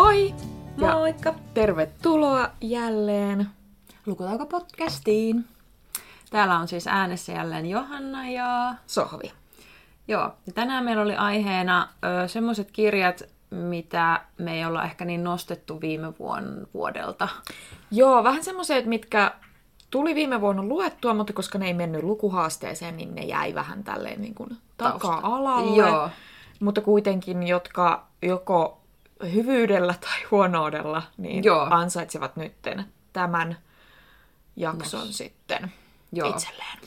Moi! Ja Moikka! tervetuloa jälleen. Lukutauko-podcastiin. Täällä on siis äänessä jälleen Johanna ja... Sohvi. Joo, ja tänään meillä oli aiheena semmoiset kirjat, mitä me ei olla ehkä niin nostettu viime vuon, vuodelta. Joo, vähän semmoiset, mitkä tuli viime vuonna luettua, mutta koska ne ei mennyt lukuhaasteeseen, niin ne jäi vähän tälleen niin kuin taka-alalle. Joo. Mutta kuitenkin, jotka joko hyvyydellä tai huonoudella, niin Joo. ansaitsevat nytten tämän jakson Nos. sitten Joo. itselleen.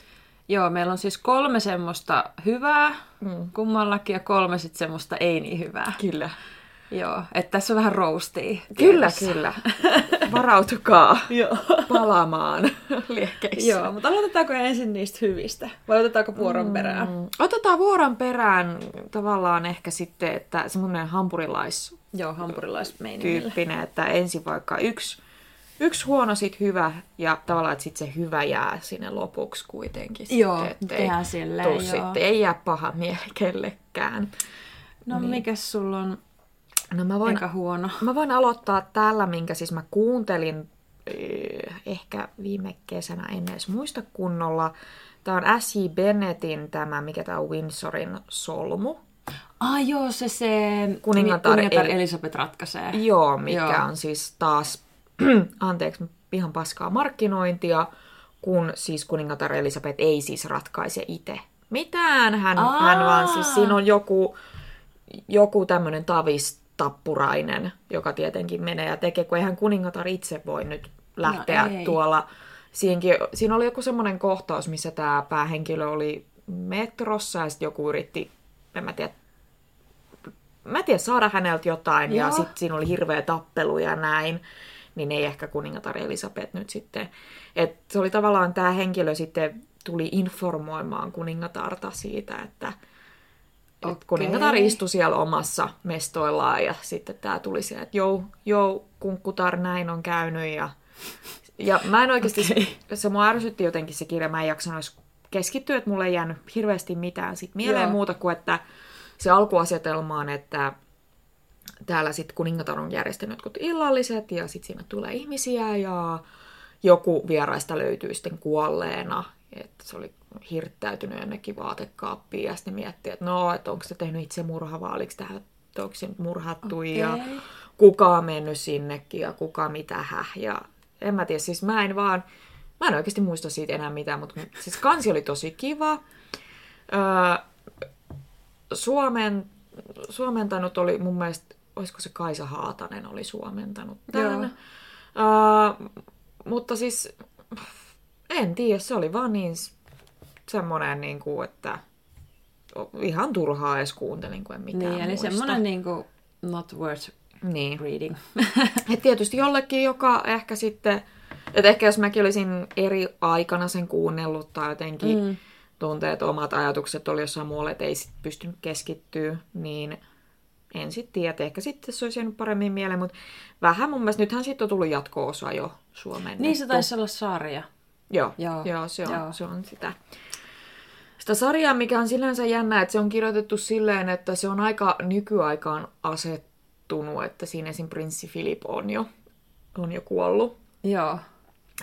Joo, meillä on siis kolme semmoista hyvää mm. kummallakin ja kolme sitten semmoista ei niin hyvää. Kyllä. Joo, että tässä on vähän roastia. Kyllä, kyllä. Varautukaa Joo. palaamaan liekkeissä. Joo, mutta aloitetaanko ensin niistä hyvistä? Vai otetaanko vuoron perään? Mm. Otetaan vuoron perään tavallaan ehkä sitten, että semmoinen hampurilaistyyppinen, Joo, hampurilaismeiningillä. että ensin vaikka yksi, yksi huono, sit hyvä, ja tavallaan, että sitten se hyvä jää sinne lopuksi kuitenkin. Joo, sitten, tehdään silleen, tuu joo. sitten, ei jää paha mieli kellekään. No niin. mikäs sulla on No mä voin, huono? mä voin aloittaa tällä, minkä siis mä kuuntelin eh, ehkä viime kesänä, en edes muista kunnolla. Tämä on S.J. Bennettin tämä, mikä tämä on Windsorin solmu. Ah joo, se se Kuningatar kuningatar El- Elisabeth ratkaisee. Joo, mikä Joo. on siis taas, anteeksi, ihan paskaa markkinointia, kun siis kuningatar Elisabeth ei siis ratkaise itse mitään. Hän, Aa. hän vaan siis, siinä on joku, joku tämmöinen tavistappurainen, joka tietenkin menee ja tekee, kun eihän kuningatar itse voi nyt lähteä No ei. tuolla. Siinäkin, siinä oli joku semmoinen kohtaus, missä tämä päähenkilö oli metrossa ja sitten joku yritti, en mä tiedä, mä en tiedä, saada häneltä jotain, Joo. ja sitten siinä oli hirveä tappelu ja näin, niin ei ehkä kuningatar Elisabeth nyt sitten. Et se oli tavallaan tämä henkilö sitten tuli informoimaan kuningatarta siitä, että et Okei. kuningatar istui siellä omassa mestoillaan ja sitten tämä tuli sieltä, että jou, jou, kunkkutar, näin on käynyt ja, ja mä en oikeasti, Okei. se mua ärsytti jotenkin se kirja, mä en jaksanut keskittyä, että mulle ei jäänyt hirveästi mitään sit mieleen Joo. muuta kuin, että se alkuasetelmaan, että täällä sitten kuningatar on järjestänyt jotkut illalliset ja sitten siinä tulee ihmisiä ja joku vieraista löytyy sitten kuolleena. Että se oli hirttäytynyt jonnekin vaatekaappiin ja sitten miettii, että no, että onko se tehnyt itse murha vai oliko tämä, että onko se murhattu okay. ja kuka on mennyt sinnekin ja kuka mitä häh. Ja en mä tiedä, siis mä en vaan, mä en oikeasti muista siitä enää mitään, mutta siis kansi oli tosi kiva. Öö, Suomen, suomentanut oli mun mielestä, olisiko se Kaisa Haatanen oli suomentanut tämän. Uh, mutta siis en tiedä, se oli vaan niin semmoinen, niin kuin, että ihan turhaa edes kuuntelin, kun en mitään Niin, eli muista. semmoinen niinku not worth Niin. reading. Et tietysti jollekin, joka ehkä sitten, että ehkä jos mäkin olisin eri aikana sen kuunnellut tai jotenkin mm. tunteet, omat ajatukset oli jossain muualla, että ei sit pystynyt keskittyä, niin en sitten tiedä. Ehkä sitten se olisi jäänyt paremmin mieleen, mutta vähän mun mielestä, nythän sitten on tullut jatko-osa jo Suomen. niin se taisi olla sarja. Joo, Joo. joo. joo, se, on, Joo. se on sitä. Sitä sarjaa, mikä on sinänsä jännä, että se on kirjoitettu silleen, että se on aika nykyaikaan asettunut, että siinä esim. prinssi Filip on jo, on jo kuollut. Joo.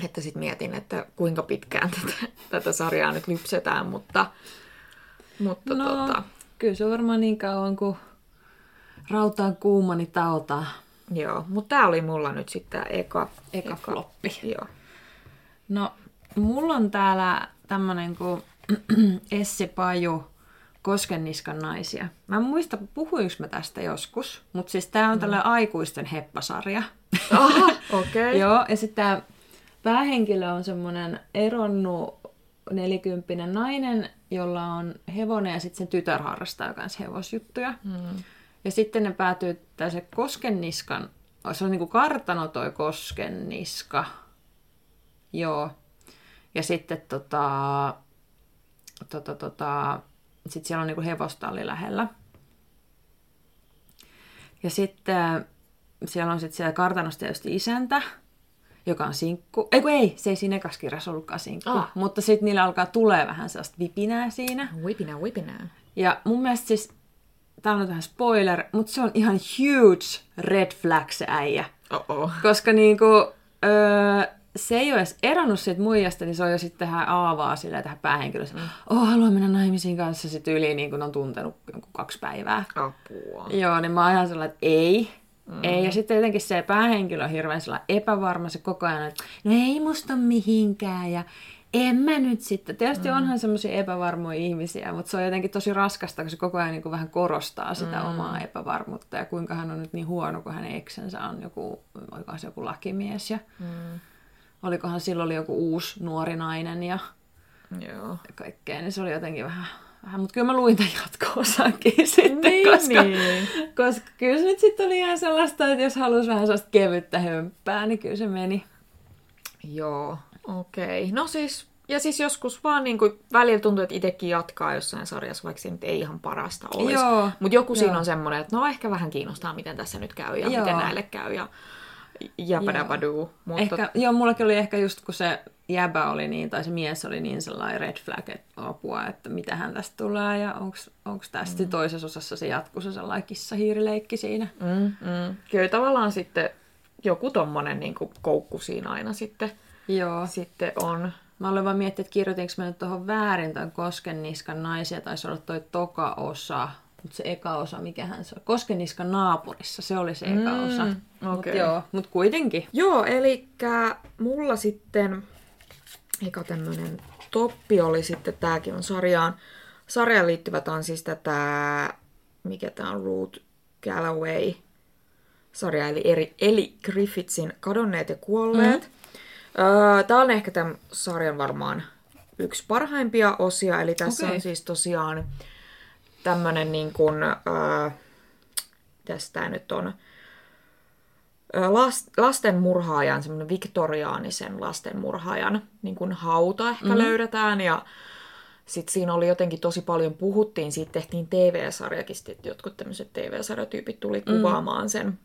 Että sitten mietin, että kuinka pitkään tätä, tätä sarjaa nyt lypsetään, mutta, mutta No, tota, kyllä se on varmaan niin kauan kuin rauta on kuuma, niin tautaa. joo. Mutta tämä oli mulla nyt sitten eka, Eka floppi. Joo. No, mulla on täällä tämmönen kuin Essi Paju, Koskenniskan naisia. Mä en muista, puhuinko mä tästä joskus, mutta siis tää on Mm. tällainen aikuisten heppasarja. Aha, okei. Okay. Joo, ja sitten päähenkilö on semmoinen eronnut nelikymppinen nainen, jolla on hevonen ja sitten sen tytär harrastaa myös hevosjuttuja. Mm. Ja sitten ne päätyy se Koskenniskan, se on niinku kartano toi Koskenniska. Joo. Ja sitten tota, tota, tota, sit siellä on niinku hevostalli lähellä. Ja sitten siellä on sitten siellä kartanossa tietysti isäntä, joka on sinkku. Ei ei, se ei siinä ekas kirjassa ollutkaan sinkku. Ah. Mutta sitten niillä alkaa tulee vähän sellaista vipinää siinä. Whipinä, whipinä. Ja mun mielestä siis tää on vähän spoiler, mutta se on ihan huge red flag se äijä. Oh-oh. Koska niinku, öö, se ei ole edes eronnut siitä muijasta, niin se on jo sitten tähän aavaa silleen tähän päähenkilössä. Mm. Oh, haluan mennä naimisiin kanssa sit yli, niin kun on tuntenut kaksi päivää. Apua. Joo, niin mä oon ihan sellainen, että ei. Mm. Ei, ja sitten jotenkin se päähenkilö on hirveän epävarma, se koko ajan, että no ei musta mihinkään, ja en mä nyt sitten. Tietysti mm. onhan semmoisia epävarmoja ihmisiä, mutta se on jotenkin tosi raskasta, kun se koko ajan niin kuin vähän korostaa sitä mm. omaa epävarmuutta ja kuinka hän on nyt niin huono, kun hänen eksensä on joku, se joku lakimies ja mm. olikohan silloin oli joku uusi nuori nainen ja Joo. kaikkea, niin se oli jotenkin vähän mutta kyllä mä luin tämän jatko-osankin sitten, Niin, koska, niin. koska kyllä se nyt sitten oli ihan sellaista, että jos halusi vähän sellaista kevyttä hömppää, niin kyllä se meni. Joo, okei. Okay. No siis, ja siis joskus vaan niin kuin, välillä tuntuu, että itsekin jatkaa jossain sarjassa, vaikka se nyt ei ihan parasta olisi. Joo, Mutta joku siinä joo. on semmoinen, että no ehkä vähän kiinnostaa, miten tässä nyt käy ja Joo. miten näille käy ja japadabadoo. Mutta Ehkä, joo, mullakin oli ehkä just kun se jäbä oli niin, tai se mies oli niin sellainen red flag, että apua, että mitä hän tästä tulee, ja onko tästä mm. toisessa osassa se jatkuu se sellainen kissahiirileikki siinä. mm, mm. kyllä tavallaan sitten joku tommonen niin kuin koukku siinä aina sitten, Joo. sitten on. Mä olen vaan miettinyt, että kirjoitinko mä nyt tuohon väärin tämän Koskenniskan naisia, taisi olla toi toka osa, mutta se eka osa, mikähän se on, Koskenniskan naapurissa, se oli se eka Mm, osa. Mut okei. joo, mutta kuitenkin. Joo, eli mulla sitten eka tämmönen toppi oli sitten, tääkin on sarjaan. Sarjaan liittyvät on siis tätä, mikä tää on, Ruth Galloway sarja, eli eri, Eli Griffithsin Kadonneet ja kuolleet. Mm. Öö, tää on ehkä tämän sarjan varmaan yksi parhaimpia osia, eli tässä Okei. on siis tosiaan tämmönen niin kuin, öö, tästä nyt on, lastenmurhaajan, semmoinen viktoriaanisen lastenmurhaajan niin kuin hauta ehkä mm-hmm. löydetään. Ja sitten siinä oli jotenkin tosi paljon puhuttiin, siitä tehtiin TV-sarjakin, sitten jotkut tämmöiset TV-sarjatyypit tuli kuvaamaan sen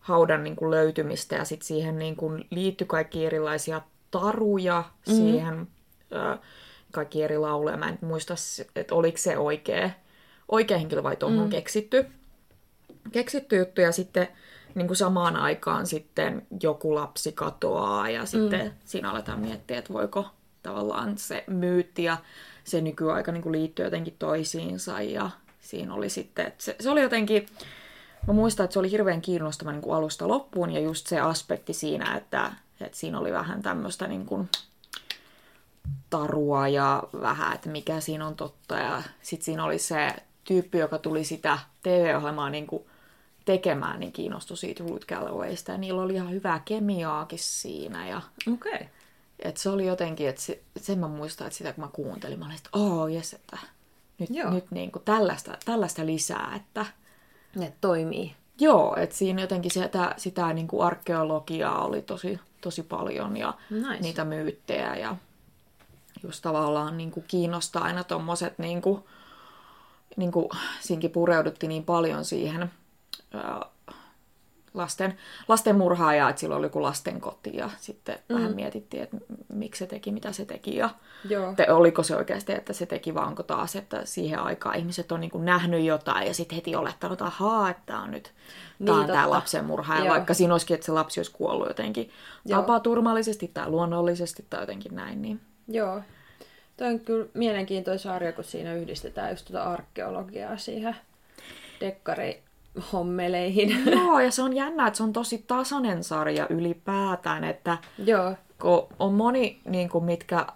haudan niin kuin löytymistä ja sitten siihen niin kuin liittyi kaikki erilaisia taruja mm-hmm. siihen, ö, kaikki eri lauleja. Mä en muista, että oliko se oikea, oikea henkilö vai tuohon mm. keksitty keksitty juttu ja sitten niin kuin samaan aikaan sitten joku lapsi katoaa ja sitten mm. siinä aletaan miettiä, että voiko tavallaan se myytti ja se nykyaika niin kuin liittyy jotenkin toisiinsa ja siinä oli sitten, että se, se oli jotenkin, mä muistan, että se oli hirveän kiinnostava niin kuin alusta loppuun ja just se aspekti siinä, että, että siinä oli vähän tämmöistä niin kuin tarua ja vähän, että mikä siinä on totta. Ja sitten siinä oli se tyyppi, joka tuli sitä TV-ohjelmaa niin kuin tekemään, niin kiinnostui siitä Ruth Gallowaysta. Ja niillä oli ihan hyvää kemiaakin siinä. Ja, Okei. Okay. et se oli jotenkin, että se, sen mä muistan, että sitä kun mä kuuntelin, mä olin, että oh, jes, että nyt, Joo. nyt niin kuin tällaista, tällaista lisää. Että, Ne toimii. joo, että siinä jotenkin sitä, sitä niin kuin arkeologiaa oli tosi, tosi paljon ja Nice. niitä myyttejä ja just tavallaan niin kuin kiinnostaa aina tommoset, niin kuin, niin kuin siinkin pureuduttiin niin paljon siihen lasten, lasten murhaajaa, että silloin oli joku lastenkoti ja sitten mm. vähän mietittiin, että miksi se teki, mitä se teki ja Joo. te, oliko se oikeasti, että se teki vaan onko taas, että siihen aikaan ihmiset on niin kuin nähnyt jotain ja sitten heti olettanut, että ahaa, että on nyt Niin, tämä on tämä lapsen murhaaja, Joo. vaikka siinä olisikin, että se lapsi olisi kuollut jotenkin Joo. tapaturmallisesti tai luonnollisesti tai jotenkin näin. Niin. Joo. Toi on kyllä mielenkiintoinen sarja, kun siinä yhdistetään just tuota arkeologiaa siihen dekkarihommeleihin. Joo, ja se on jännä, että se on tosi tasainen sarja ylipäätään, että Joo. kun on moni, niin kuin, mitkä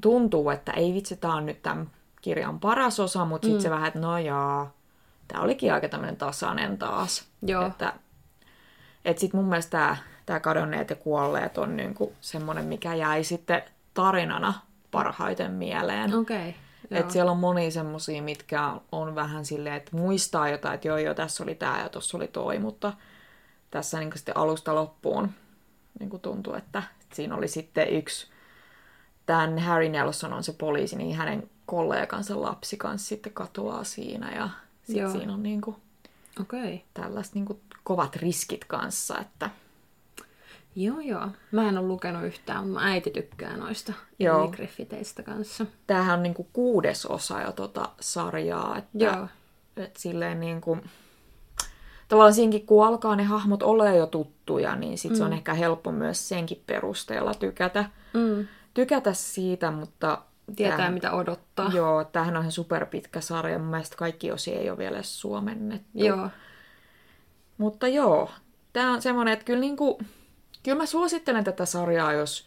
tuntuu, että ei vitsi, tämä on nyt tämän kirjan paras osa, mutta sitten mm. se vähän, että no jaa, tämä olikin aika tämmöinen tasainen taas. Joo. Että, että sitten mun mielestä tämä, tämä kadonneet ja kuolleet on niin semmoinen, mikä jäi sitten tarinana parhaiten mieleen. Okei. Okay. Että siellä on moni semmosia, mitkä on vähän silleen, että muistaa jotain, että joo joo, tässä oli tämä ja tuossa oli toi, mutta tässä niin sitten alusta loppuun niin tuntuu, että siinä oli sitten yksi, tämän Harry Nelson on se poliisi, niin hänen kollegansa lapsi kanssa sitten katoaa siinä ja sitten siinä on niin kuin. Okay. tällaiset niin kuin kovat riskit kanssa, että Joo, joo. Mä en ole lukenut yhtään, mutta äiti tykkää noista Joo. Griffiteistä kanssa. tämähän on niin kuin kuudes osa jo tota sarjaa, että Joo. et silleen niin kuin, tavallaan siinkin, kun alkaa ne hahmot olla jo tuttuja, niin sit mm. se on ehkä helppo myös senkin perusteella tykätä, Mm. tykätä siitä, mutta... Tietää, tämähän- mitä odottaa. Joo, tämähän on ihan superpitkä sarja. Mun mielestä kaikki osia ei ole vielä suomennettu. Joo. Mutta joo, tämä on semmoinen, että kyllä, niinku, kyllä mä suosittelen tätä sarjaa, jos,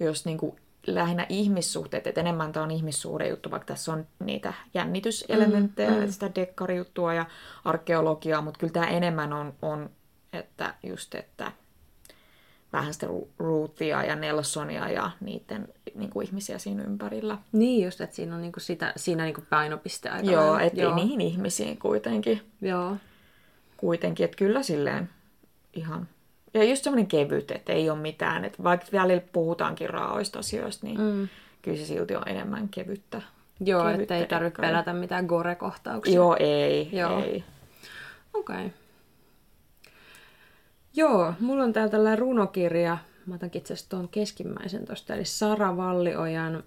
jos niinku lähinnä ihmissuhteet, että enemmän tämä on ihmissuhdejuttu, vaikka tässä on niitä jännityselementtejä, mm, mm. sitä dekkarijuttua ja arkeologiaa, mutta kyllä tämä enemmän on, on että just, että vähän sitä Ru- Ruthia ja Nelsonia ja niiden niinku ihmisiä siinä ympärillä. Niin just, että siinä on niinku sitä, siinä niinku painopiste aika Joo, ettei niihin ihmisiin kuitenkin. Joo. kuitenkin, että kyllä silleen ihan... Ja just semmoinen kevyt, että ei ole mitään, että vaikka välillä puhutaankin raaoista asioista, niin mm. kyllä se silti on enemmän kevyttä. Joo, kevyttä että ei tarvitse pelätä mitään gore-kohtauksia. Joo, ei, Joo. ei. Okei. Okay. Joo, mulla on täällä tällainen runokirja. Mä otankin itse asiassa tuon keskimmäisen tosta. Eli Sara Valliojan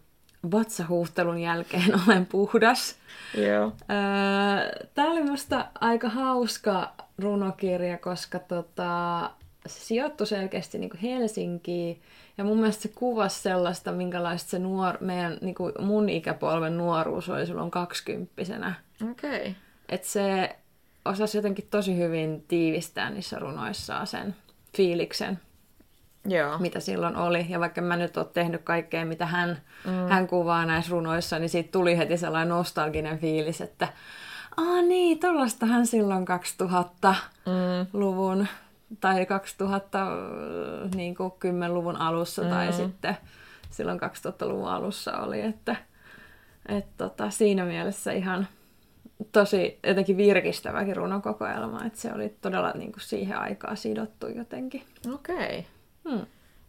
vatsahuhtelun jälkeen olen puhdas. Joo. Öö, Tämä oli musta aika hauska runokirja, koska tota, se sijoittui selkeästi niin Helsinkiin. Ja mun mielestä se kuvasi sellaista, minkälaista se nuor, meidän, niin kuin mun ikäpolven nuoruus oli silloin kaksikymppisenä. Okei. Okay. Että se osasi jotenkin tosi hyvin tiivistää niissä runoissaan sen fiiliksen, Joo. mitä silloin oli. Ja vaikka mä nyt oon tehnyt kaikkea, mitä hän, mm. hän kuvaa näissä runoissa, niin siitä tuli heti sellainen nostalginen fiilis, että Aa niin, tollastahan silloin 2000-luvun tai 2010-luvun alussa mm. tai sitten silloin 2000-luvun alussa oli, että et tota, siinä mielessä ihan tosi jotenkin virkistäväkin runokokoelma, että se oli todella niin kuin siihen aikaan sidottu jotenkin. Okei. Okay. Hmm.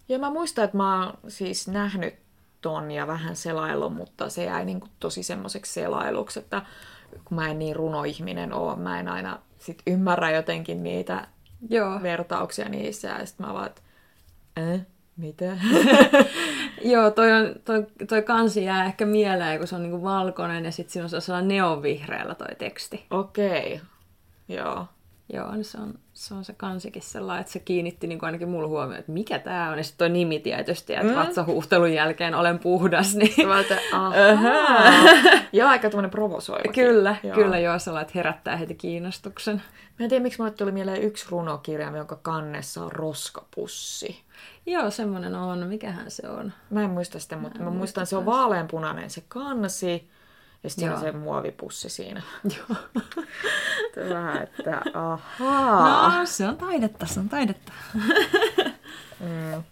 Ja mä muistan, että mä oon siis nähnyt ton ja vähän selaillut, mutta se jäi niin kuin tosi semmoiseksi selailuksi, että kun mä en niin runoihminen oo, mä en aina sit ymmärrä jotenkin niitä Joo. vertauksia niissä, ja sitten mä vaan, että äh, mitä? Joo, toi, on, toi, toi kansi jää ehkä mieleen, kun se on niinku valkoinen ja sitten siinä on sellainen neonvihreällä toi teksti. Okei, okay. joo. Joo, niin se on, se on se kansikin sellainen, että se kiinnitti niin ainakin mulla huomioon, että mikä tää on. Ja sitten toi nimi tietysti, että mm. vatsahuhtelun jälkeen olen puhdas. Niin... Ahaa. Joo, aika tämmönen provosoiva. kyllä, joo. kyllä joo, sellainen, että herättää heti kiinnostuksen. Mä en tiedä, miksi mulle tuli mieleen yksi runokirja, jonka kannessa on roskapussi. Joo, semmoinen on. Mikähän se on? Mä en muista sitä, mutta mä, mä muistan, se on vaaleanpunainen se kansi. Ja sitten on se muovipussi siinä. Joo. Vähän, että ahaa. No, se on taidetta, se on taidetta. Mm.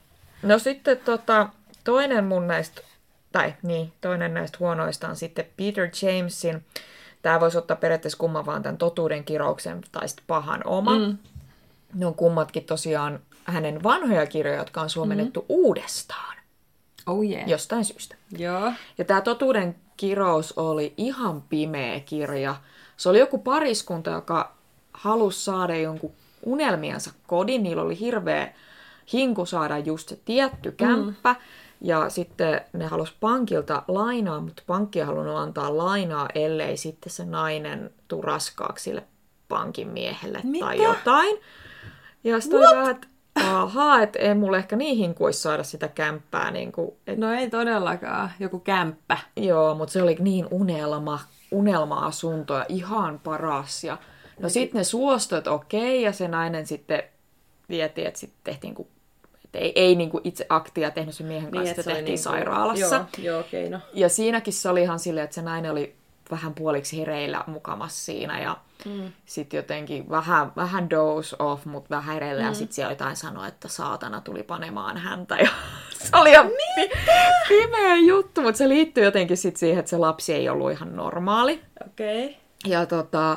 No sitten tota, toinen mun näistä, tai niin, toinen näistä huonoista on sitten Peter Jamesin, tämä voisi ottaa periaatteessa kumman vaan tämän totuuden kirouksen tai sitten pahan oma. Mm. Ne on kummatkin tosiaan hänen vanhoja kirjoja, jotka on suomennettu mm. uudestaan Oh yeah. jostain syystä. Joo. Ja tämä totuuden kirous oli ihan pimeä kirja. Se oli joku pariskunta, joka halusi saada jonkun unelmiansa kodin. Niillä oli hirveä hinku saada just se tietty kämppä. Mm. Ja sitten ne halusi pankilta lainaa, mutta pankki ei halunnut antaa lainaa, ellei sitten se nainen tuu raskaaksi sille pankin miehelle Mitä? tai jotain. Ja sitten oli vähän, että ahaa, että ei mulle ehkä niin hinkuisi saada sitä kämppää. Niin kuin, et No ei todellakaan. Joku kämppä. Joo, mutta se oli niin unelma, unelma-asunto ja ihan paras. Ja, no sitten ne suostui, että okei, ja se nainen sitten vietiin, että sitten tehtiin, kun, että ei, ei niin kuin itse aktia tehnyt sen miehen kanssa, niin, että sitä se tehtiin niinku- sairaalassa. Joo, joo okei, no. Ja siinäkin se oli ihan silleen, että se nainen oli vähän puoliksi hereillä mukamassa siinä ja mm. sitten jotenkin vähän, vähän dose off, mutta vähän hereillä mm. ja sitten siellä jotain sanoa, että saatana tuli panemaan häntä ja se oli ihan pi- pimeä juttu, mutta se liittyy jotenkin sit siihen, että se lapsi ei ollut ihan normaali. Okei. Okay. Ja tota,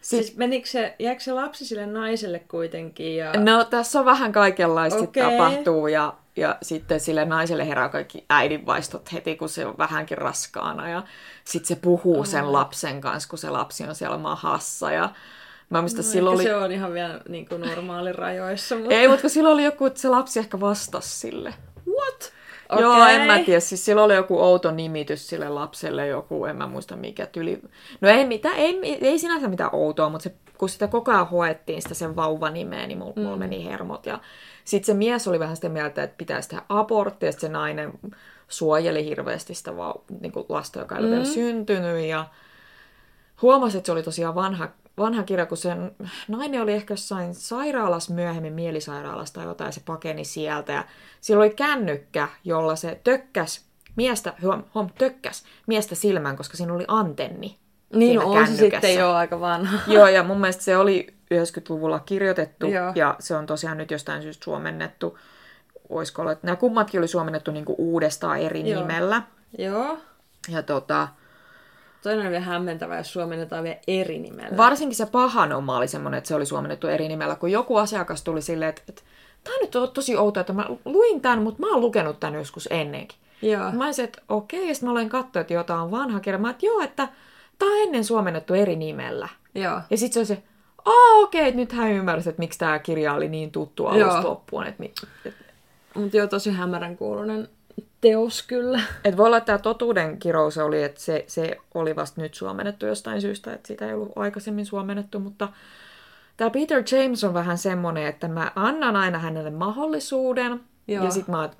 sit, Siis menikö se, jääkö se lapsi sille naiselle kuitenkin? Ja... no tässä on vähän kaikenlaista okay. tapahtuu ja, ja sitten sille naiselle herää kaikki äidinvaistot heti, kun se on vähänkin raskaana ja sitten se puhuu sen lapsen kanssa, kun se lapsi on siellä mahassa ja mä muistan, No, silloin oli... se on ihan vielä niin kuin normaali rajoissa. Mutta... Ei, mutta kun silloin oli joku, että se lapsi ehkä vastasi sille. What? Okei. Joo, en mä tiedä. Siis sillä oli joku outo nimitys sille lapselle, joku, en mä muista mikä tyli. No ei, mitään, ei, ei sinänsä mitään outoa, mutta se, kun sitä koko ajan hoettiin sitä sen vauvan nimeä, niin mulla, mm. meni hermot. Ja sitten se mies oli vähän sitä mieltä, että pitäisi tehdä abortti, ja se nainen suojeli hirveästi sitä vau, niin kuin lasta, joka ei ole Mm. vielä syntynyt. Ja huomasi, että se oli tosiaan vanha, vanha kirja, kun sen nainen oli ehkä jossain sairaalassa myöhemmin, mielisairaalassa tai jotain, ja se pakeni sieltä. Ja sillä oli kännykkä, jolla se tökkäs miestä, huom, huom, tökkäs miestä silmään, koska siinä oli antenni. Niin on se sitten jo aika vanha. Joo, ja mun mielestä se oli 90-luvulla kirjoitettu, Joo. ja se on tosiaan nyt jostain syystä suomennettu. Olisiko ollut, että nämä kummatkin oli suomennettu niinku uudestaan eri Joo. nimellä. Joo. Ja tota, Toinen on vielä hämmentävä, jos suomennetaan vielä eri nimellä. Varsinkin se pahanoma oli semmoinen, että se oli suomennettu eri nimellä, kun joku asiakas tuli silleen, että, että tämä on nyt to- tosi outoa, että mä luin tämän, mutta mä oon lukenut tämän joskus ennenkin. Joo. Mä olisin, että okei, ja sitten mä olen katsoa, että jotain on vanha kirja. Mä että joo, että tämä on ennen suomennettu eri nimellä. Joo. Ja sitten se oli se, aa okei, että nyt hän ymmärsi, että miksi tämä kirja oli niin tuttu alusta Joo. loppuun. Että, mi- et, Mutta joo, tosi hämärän kuulunen teos kyllä. et voi olla, että tämä totuuden kirous oli, että se, se oli vasta nyt suomennettu jostain syystä, että sitä ei ollut aikaisemmin suomennettu, mutta tämä Peter James on vähän semmoinen, että mä annan aina hänelle mahdollisuuden, Joo. ja sitten mä oon,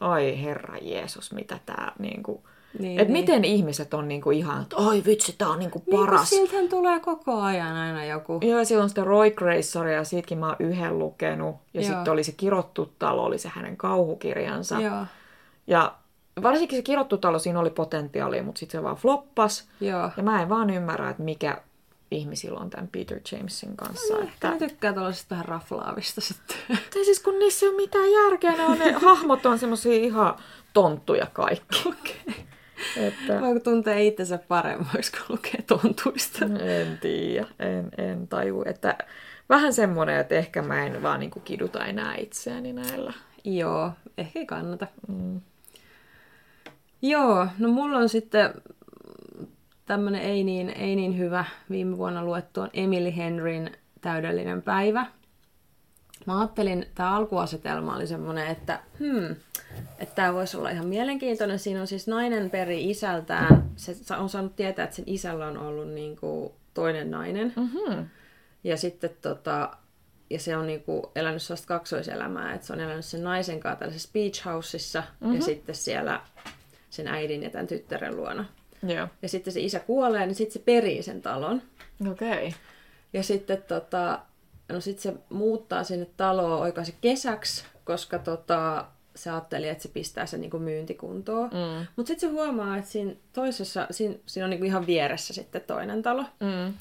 ai herra Jeesus, mitä tämä niinku... Niin, että miten ihmiset on niinku ihan, että oi vitsi, tää on niinku Niin, kun paras. siltähän tulee koko ajan aina joku. Joo, silloin on sitä Roy Graceria, ja siitäkin mä oon yhden lukenut. Ja sitten oli se Kirottu talo, oli se hänen kauhukirjansa. Joo. Ja varsinkin se Kirottu talo, siinä oli potentiaalia, mutta sitten se vaan floppas. Joo. Ja mä en vaan ymmärrä, että mikä ihmisillä on tämän Peter Jamesin kanssa. Ehkä Että... mä tykkään tuollaisesta vähän raflaavista sitten. Tai siis kun niissä ei ole mitään järkeä, ne, on, ne hahmot on semmosia ihan tonttuja kaikki. Okei. Että... Voiko tuntee itsensä paremmaksi, kun lukee tontuista? En tiedä, en, en taju. Että vähän semmoinen, että ehkä mä en vaan niinku kiduta enää itseäni näillä. Joo, ehkä ei kannata. Mm. Joo, no mulla on sitten tämmönen ei niin, ei niin hyvä viime vuonna luettu on Emily Henryn täydellinen päivä. Mä ajattelin, tämä alkuasetelma oli semmoinen, että hmm, että tämä voisi olla ihan mielenkiintoinen. Siinä on siis nainen peri isältään. Se on saanut tietää, että sen isällä on ollut niin kuin toinen nainen. Mm-hmm. Ja sitten tota, ja se on niinku elänyt sellaista kaksoiselämää, että se on elänyt sen naisen kanssa tällaisessa beach houseissa mm-hmm. ja sitten siellä sen äidin ja tämän tyttären luona. Joo. Ja sitten se isä kuolee, niin sitten se perii sen talon. Okei. Okay. Ja sitten tota, no sit se muuttaa sinne taloon oikaisi kesäksi, koska tota, se ajatteli, että se pistää sen niinku myyntikuntoon. Mm. Mutta sitten se huomaa, että siinä toisessa, siinä, siinä on niinku ihan vieressä sitten toinen talo. Mm.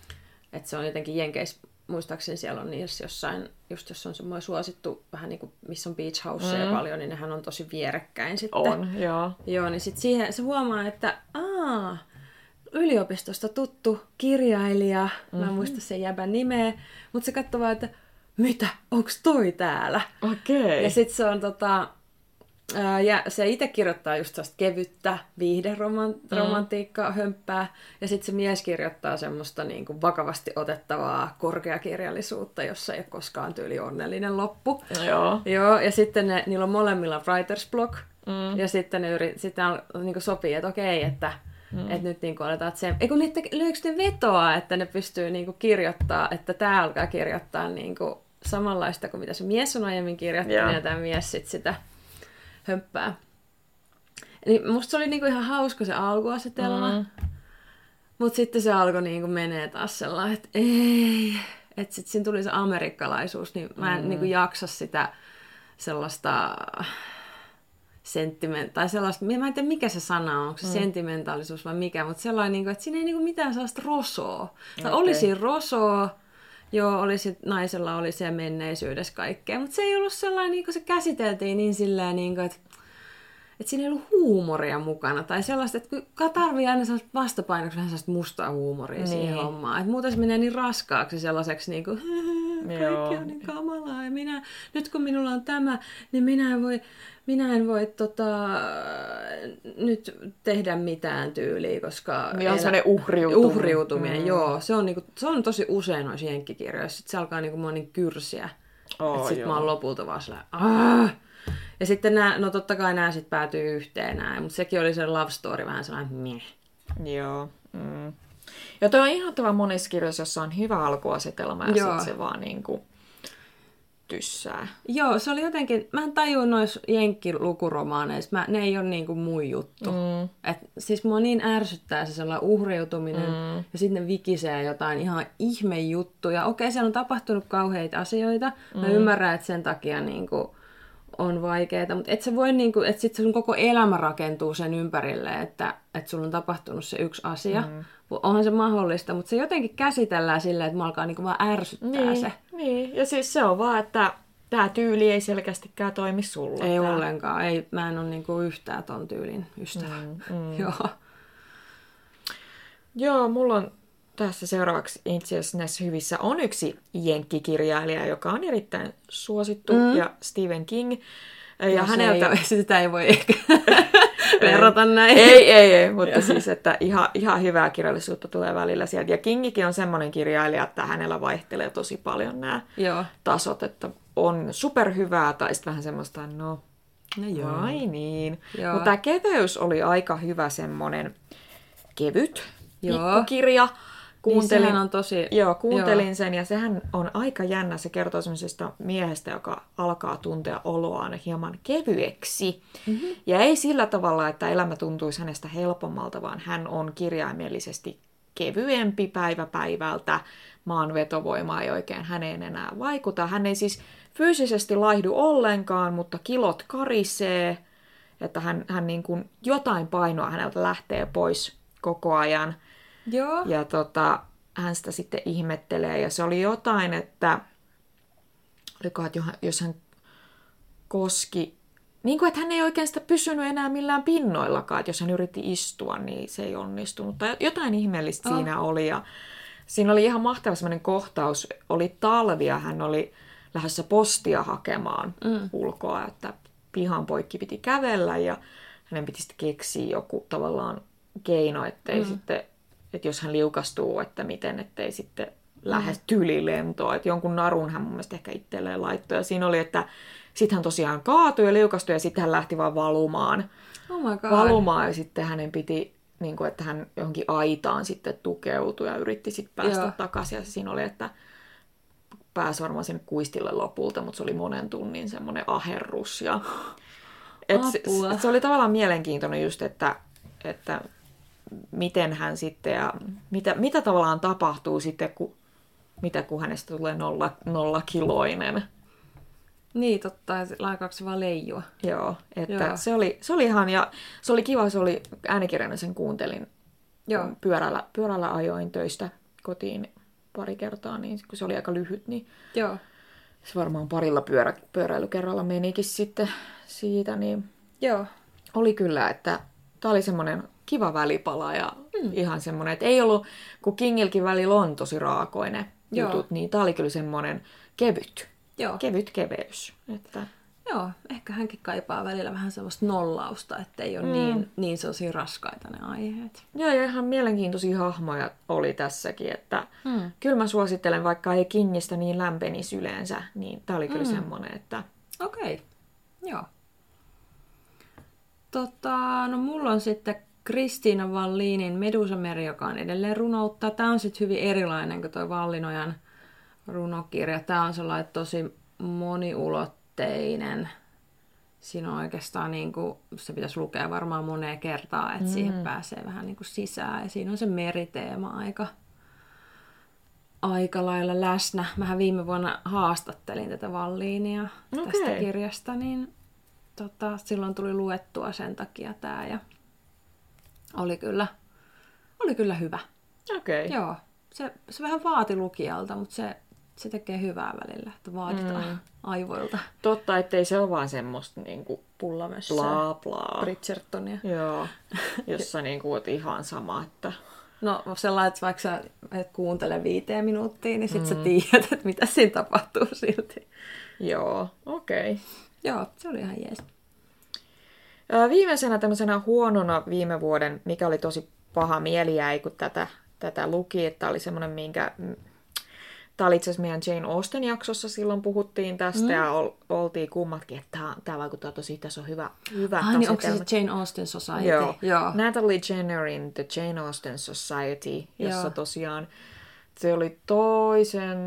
Että se on jotenkin Jenkeissä, muistaakseni siellä on niissä jossain, just jos on semmoinen suosittu, vähän niin kuin missä on beach houseja Mm. paljon, niin nehän on tosi vierekkäin sitten. On, joo. Joo, niin sitten siihen se huomaa, että aa, yliopistosta tuttu kirjailija, mm-hmm. mä en muista sen jäbän nimeä, mutta se katsoo vaan, että mitä, onks toi täällä? Okei. Okay. Ja sitten se on tota, ää, ja se itse kirjoittaa just sellaista kevyttä viihderomantiikkaa, mm. hömppää. Ja sitten se mies kirjoittaa semmoista niin kuin vakavasti otettavaa korkeakirjallisuutta, jossa ei ole koskaan tyyli onnellinen loppu. Joo. Joo, ja sitten ne, niillä on molemmilla writer's block. Mm. Ja sitten ne yrit, sitten niin kuin sopii, että okei, että mm. että nyt niin kuin aletaan sen... Ei kun ne te- löykö ne vetoa, että ne pystyy niin kuin kirjoittaa, että tämä alkaa kirjoittaa niin kuin samanlaista kuin mitä se mies on aiemmin kirjoittanut, Joo. ja tämä mies sitten sitä hömppää. Eli musta se oli niinku ihan hauska se alkuasetelma, Mm. mm. mutta sitten se alkoi niinku menee taas sellainen, että ei, että sitten siinä tuli se amerikkalaisuus, niin mä en mm. niinku jaksa sitä sellaista sentiment, tai sellaista, mä en tiedä mikä se sana on, onko se mm. sentimentaalisuus vai mikä, mutta sellainen, niinku, että siinä ei niinku mitään sellaista rosoa. Tai Okei. oli siinä rosoa, joo, oli sit, naisella oli se menneisyydessä kaikkea, mutta se ei ollut sellainen, niin kuin se käsiteltiin niin silleen, niin kuin, että että siinä ei ollut huumoria mukana tai sellaista, että kun tarvii aina sellaista vastapainoksi vähän sellaista mustaa huumoria niin. siihen Niin. hommaan. Että muuten se menee niin raskaaksi sellaiseksi niin kuin, kaikki on niin kamalaa ja minä, nyt kun minulla on tämä, niin minä en voi, minä en voi tota, nyt tehdä mitään tyyliä, koska... Niin on sellainen uhriutuminen. Uhriutuminen, Mm. joo. Se on, niinku, se on tosi usein noissa jenkkikirjoissa. Sitten se alkaa niinku mua niin kyrsiä. Oo, että sit joo. mä oon lopulta vaan sellainen, "Aah!" Ja sitten nämä, no totta kai nämä sitten päätyy yhteen näin, mutta sekin oli se love story vähän sellainen meh. Joo. Mm. Ja toi on ihan monissa kirjoissa, jossa on hyvä alkuasetelma ja sitten se vaan niin kuin tyssää. Joo, se oli jotenkin, mä en tajua noissa jenkkilukuromaaneissa, mä, ne ei ole niinku mun juttu. Mm. Et, siis mua niin ärsyttää se sellainen uhriutuminen, mm. ja sitten ne vikisee jotain ihan ihme juttuja. Okei, siellä on tapahtunut kauheita asioita, mm. mä ymmärrän, että sen takia niinku on vaikeaa, mutta et se voi niinku, että sitten sun koko elämä rakentuu sen ympärille, että, että sulla on tapahtunut se yksi asia. Mm. Onhan se mahdollista, mutta se jotenkin käsitellään silleen, että mä alkaa niinku vaan ärsyttää niin, se. Niin, ja siis se on vaan, että tämä tyyli ei selkeästikään toimi sulle. Ei tää. ollenkaan, ei, mä en ole niinku yhtään ton tyylin ystävä. Mm, mm. Joo. Joo, mulla on tässä seuraavaksi itse asiassa näissä hyvissä on yksi jenkkikirjailija, joka on erittäin suosittu, mm. ja Stephen King. Ja no, häneltä... Ei, sitä ei voi ehkä verrata näin. Ei, ei, ei, mutta siis, että ihan, ihan hyvää kirjallisuutta tulee välillä sieltä. Ja Kingikin on semmoinen kirjailija, että hänellä vaihtelee tosi paljon nämä Joo. tasot, että on superhyvää tai sitten vähän semmoista, no, no joo. vai niin. Joo. Mutta tämä keveys oli aika hyvä semmoinen kevyt Joo. pikkukirja. Kuuntelin, niin on tosi... Joo, kuuntelin joo. sen ja sehän on aika jännä. Se kertoo semmoisesta miehestä, joka alkaa tuntea oloaan hieman kevyeksi. Mm-hmm. Ja ei sillä tavalla, että elämä tuntuisi hänestä helpommalta, vaan hän on kirjaimellisesti kevyempi päivä päivältä. Maan vetovoima ei oikein häneen enää vaikuta. Hän ei siis fyysisesti laihdu ollenkaan, mutta kilot karisee, että hän, hän niin kuin jotain painoa häneltä lähtee pois koko ajan – Joo. Ja tota, hän sitä sitten ihmettelee. Ja se oli jotain, että olikohan, että jos hän koski niin kuin, että hän ei oikein sitä pysynyt enää millään pinnoillakaan, että jos hän yritti istua, niin se ei onnistunut. Tai jotain ihmeellistä oh. siinä oli. Ja siinä oli ihan mahtava sellainen kohtaus. Oli talvia, hän oli lähdössä postia hakemaan mm. ulkoa, että pihan poikki piti kävellä ja hänen piti sitten keksiä joku tavallaan keino, ettei mm. sitten että jos hän liukastuu, että miten, ettei sitten lähde mm. tylilentoa. Että jonkun narun hän mun mielestä ehkä itselleen laittoi. Ja siinä oli, että sitten hän tosiaan kaatui ja liukastui ja sitten hän lähti vaan valumaan. Oh my God. Valumaan ja sitten hänen piti, niin kuin, että hän johonkin aitaan sitten tukeutui ja yritti sitten päästä Joo. takaisin. Ja siinä oli, että pääsi varmaan sen kuistille lopulta, mutta se oli monen tunnin semmoinen aherrus. Ja... Et se, se, oli tavallaan mielenkiintoinen just, että, että miten hän sitten ja mitä, mitä tavallaan tapahtuu sitten, kun, mitä kun hänestä tulee nolla, nolla kiloinen. Niin, totta. Se vaan leijua? Joo, että Joo. Se, oli, se oli ihan, ja se oli kiva, se oli äänikirjana sen kuuntelin. Joo. Pyörällä, pyörällä ajoin töistä kotiin pari kertaa, niin kun se oli aika lyhyt, niin Joo. se varmaan parilla pyörä, pyöräilykerralla menikin sitten siitä, niin Joo. oli kyllä, että tämä oli semmoinen kiva välipala ja mm. ihan semmoinen, että ei ollut, kun Kingilkin välillä on tosi raakoinen Joo. jutut, niin tämä oli kyllä semmoinen kevyt. Joo. Kevyt keveys. Että... Joo, ehkä hänkin kaipaa välillä vähän sellaista nollausta, ettei ole mm. niin, niin sellaisia raskaita ne aiheet. Joo, ja ihan mielenkiintoisia hahmoja oli tässäkin, että mm. kyllä mä suosittelen, vaikka ei Kingistä niin lämpenisi yleensä, niin tämä oli kyllä mm. semmoinen, että... Okei, okay. joo. Tota, no mulla on sitten Kristiina Vallinin Medusameri, joka on edelleen runoutta. Tämä on sitten hyvin erilainen kuin tuo Vallinojan runokirja. Tämä on sellainen tosi moniulotteinen. Siinä on oikeastaan, niin kuin, se pitäisi lukea varmaan moneen kertaa, että mm. siihen pääsee vähän niin kuin sisään. Ja siinä on se meriteema aika, aika lailla läsnä. Mähän viime vuonna haastattelin tätä Valliinia okay. tästä kirjasta, niin tota, silloin tuli luettua sen takia tämä. Ja oli kyllä, oli kyllä hyvä. Okei. Okay. Joo. Se, se vähän vaati lukijalta, mutta se, se tekee hyvää välillä, että vaaditaan mm. aivoilta. Totta, ettei se ole vaan semmoista niinku pullamessa. Bla bla. Bridgertonia. Joo, jossa niinku oot ihan sama, että... No sellainen, että vaikka sä et kuuntele viiteen minuuttia, niin sit mm. sä tiedät, että mitä siinä tapahtuu silti. Joo, okei. Okay. Joo, se oli ihan jees. Viimeisenä tämmöisenä huonona viime vuoden, mikä oli tosi paha mieli jäi, kun tätä, tätä luki, että oli semmoinen, minkä Tämä oli itse asiassa meidän Jane Austen jaksossa silloin puhuttiin tästä mm. ja ol, oltiin kummatkin, että tämä, tämä vaikuttaa tosi, tässä on hyvä, hyvä Ah, niin onko se se Jane Austen Society? Joo. Joo. Natalie Jennerin The Jane Austen Society, jossa Joo. tosiaan se oli toisen,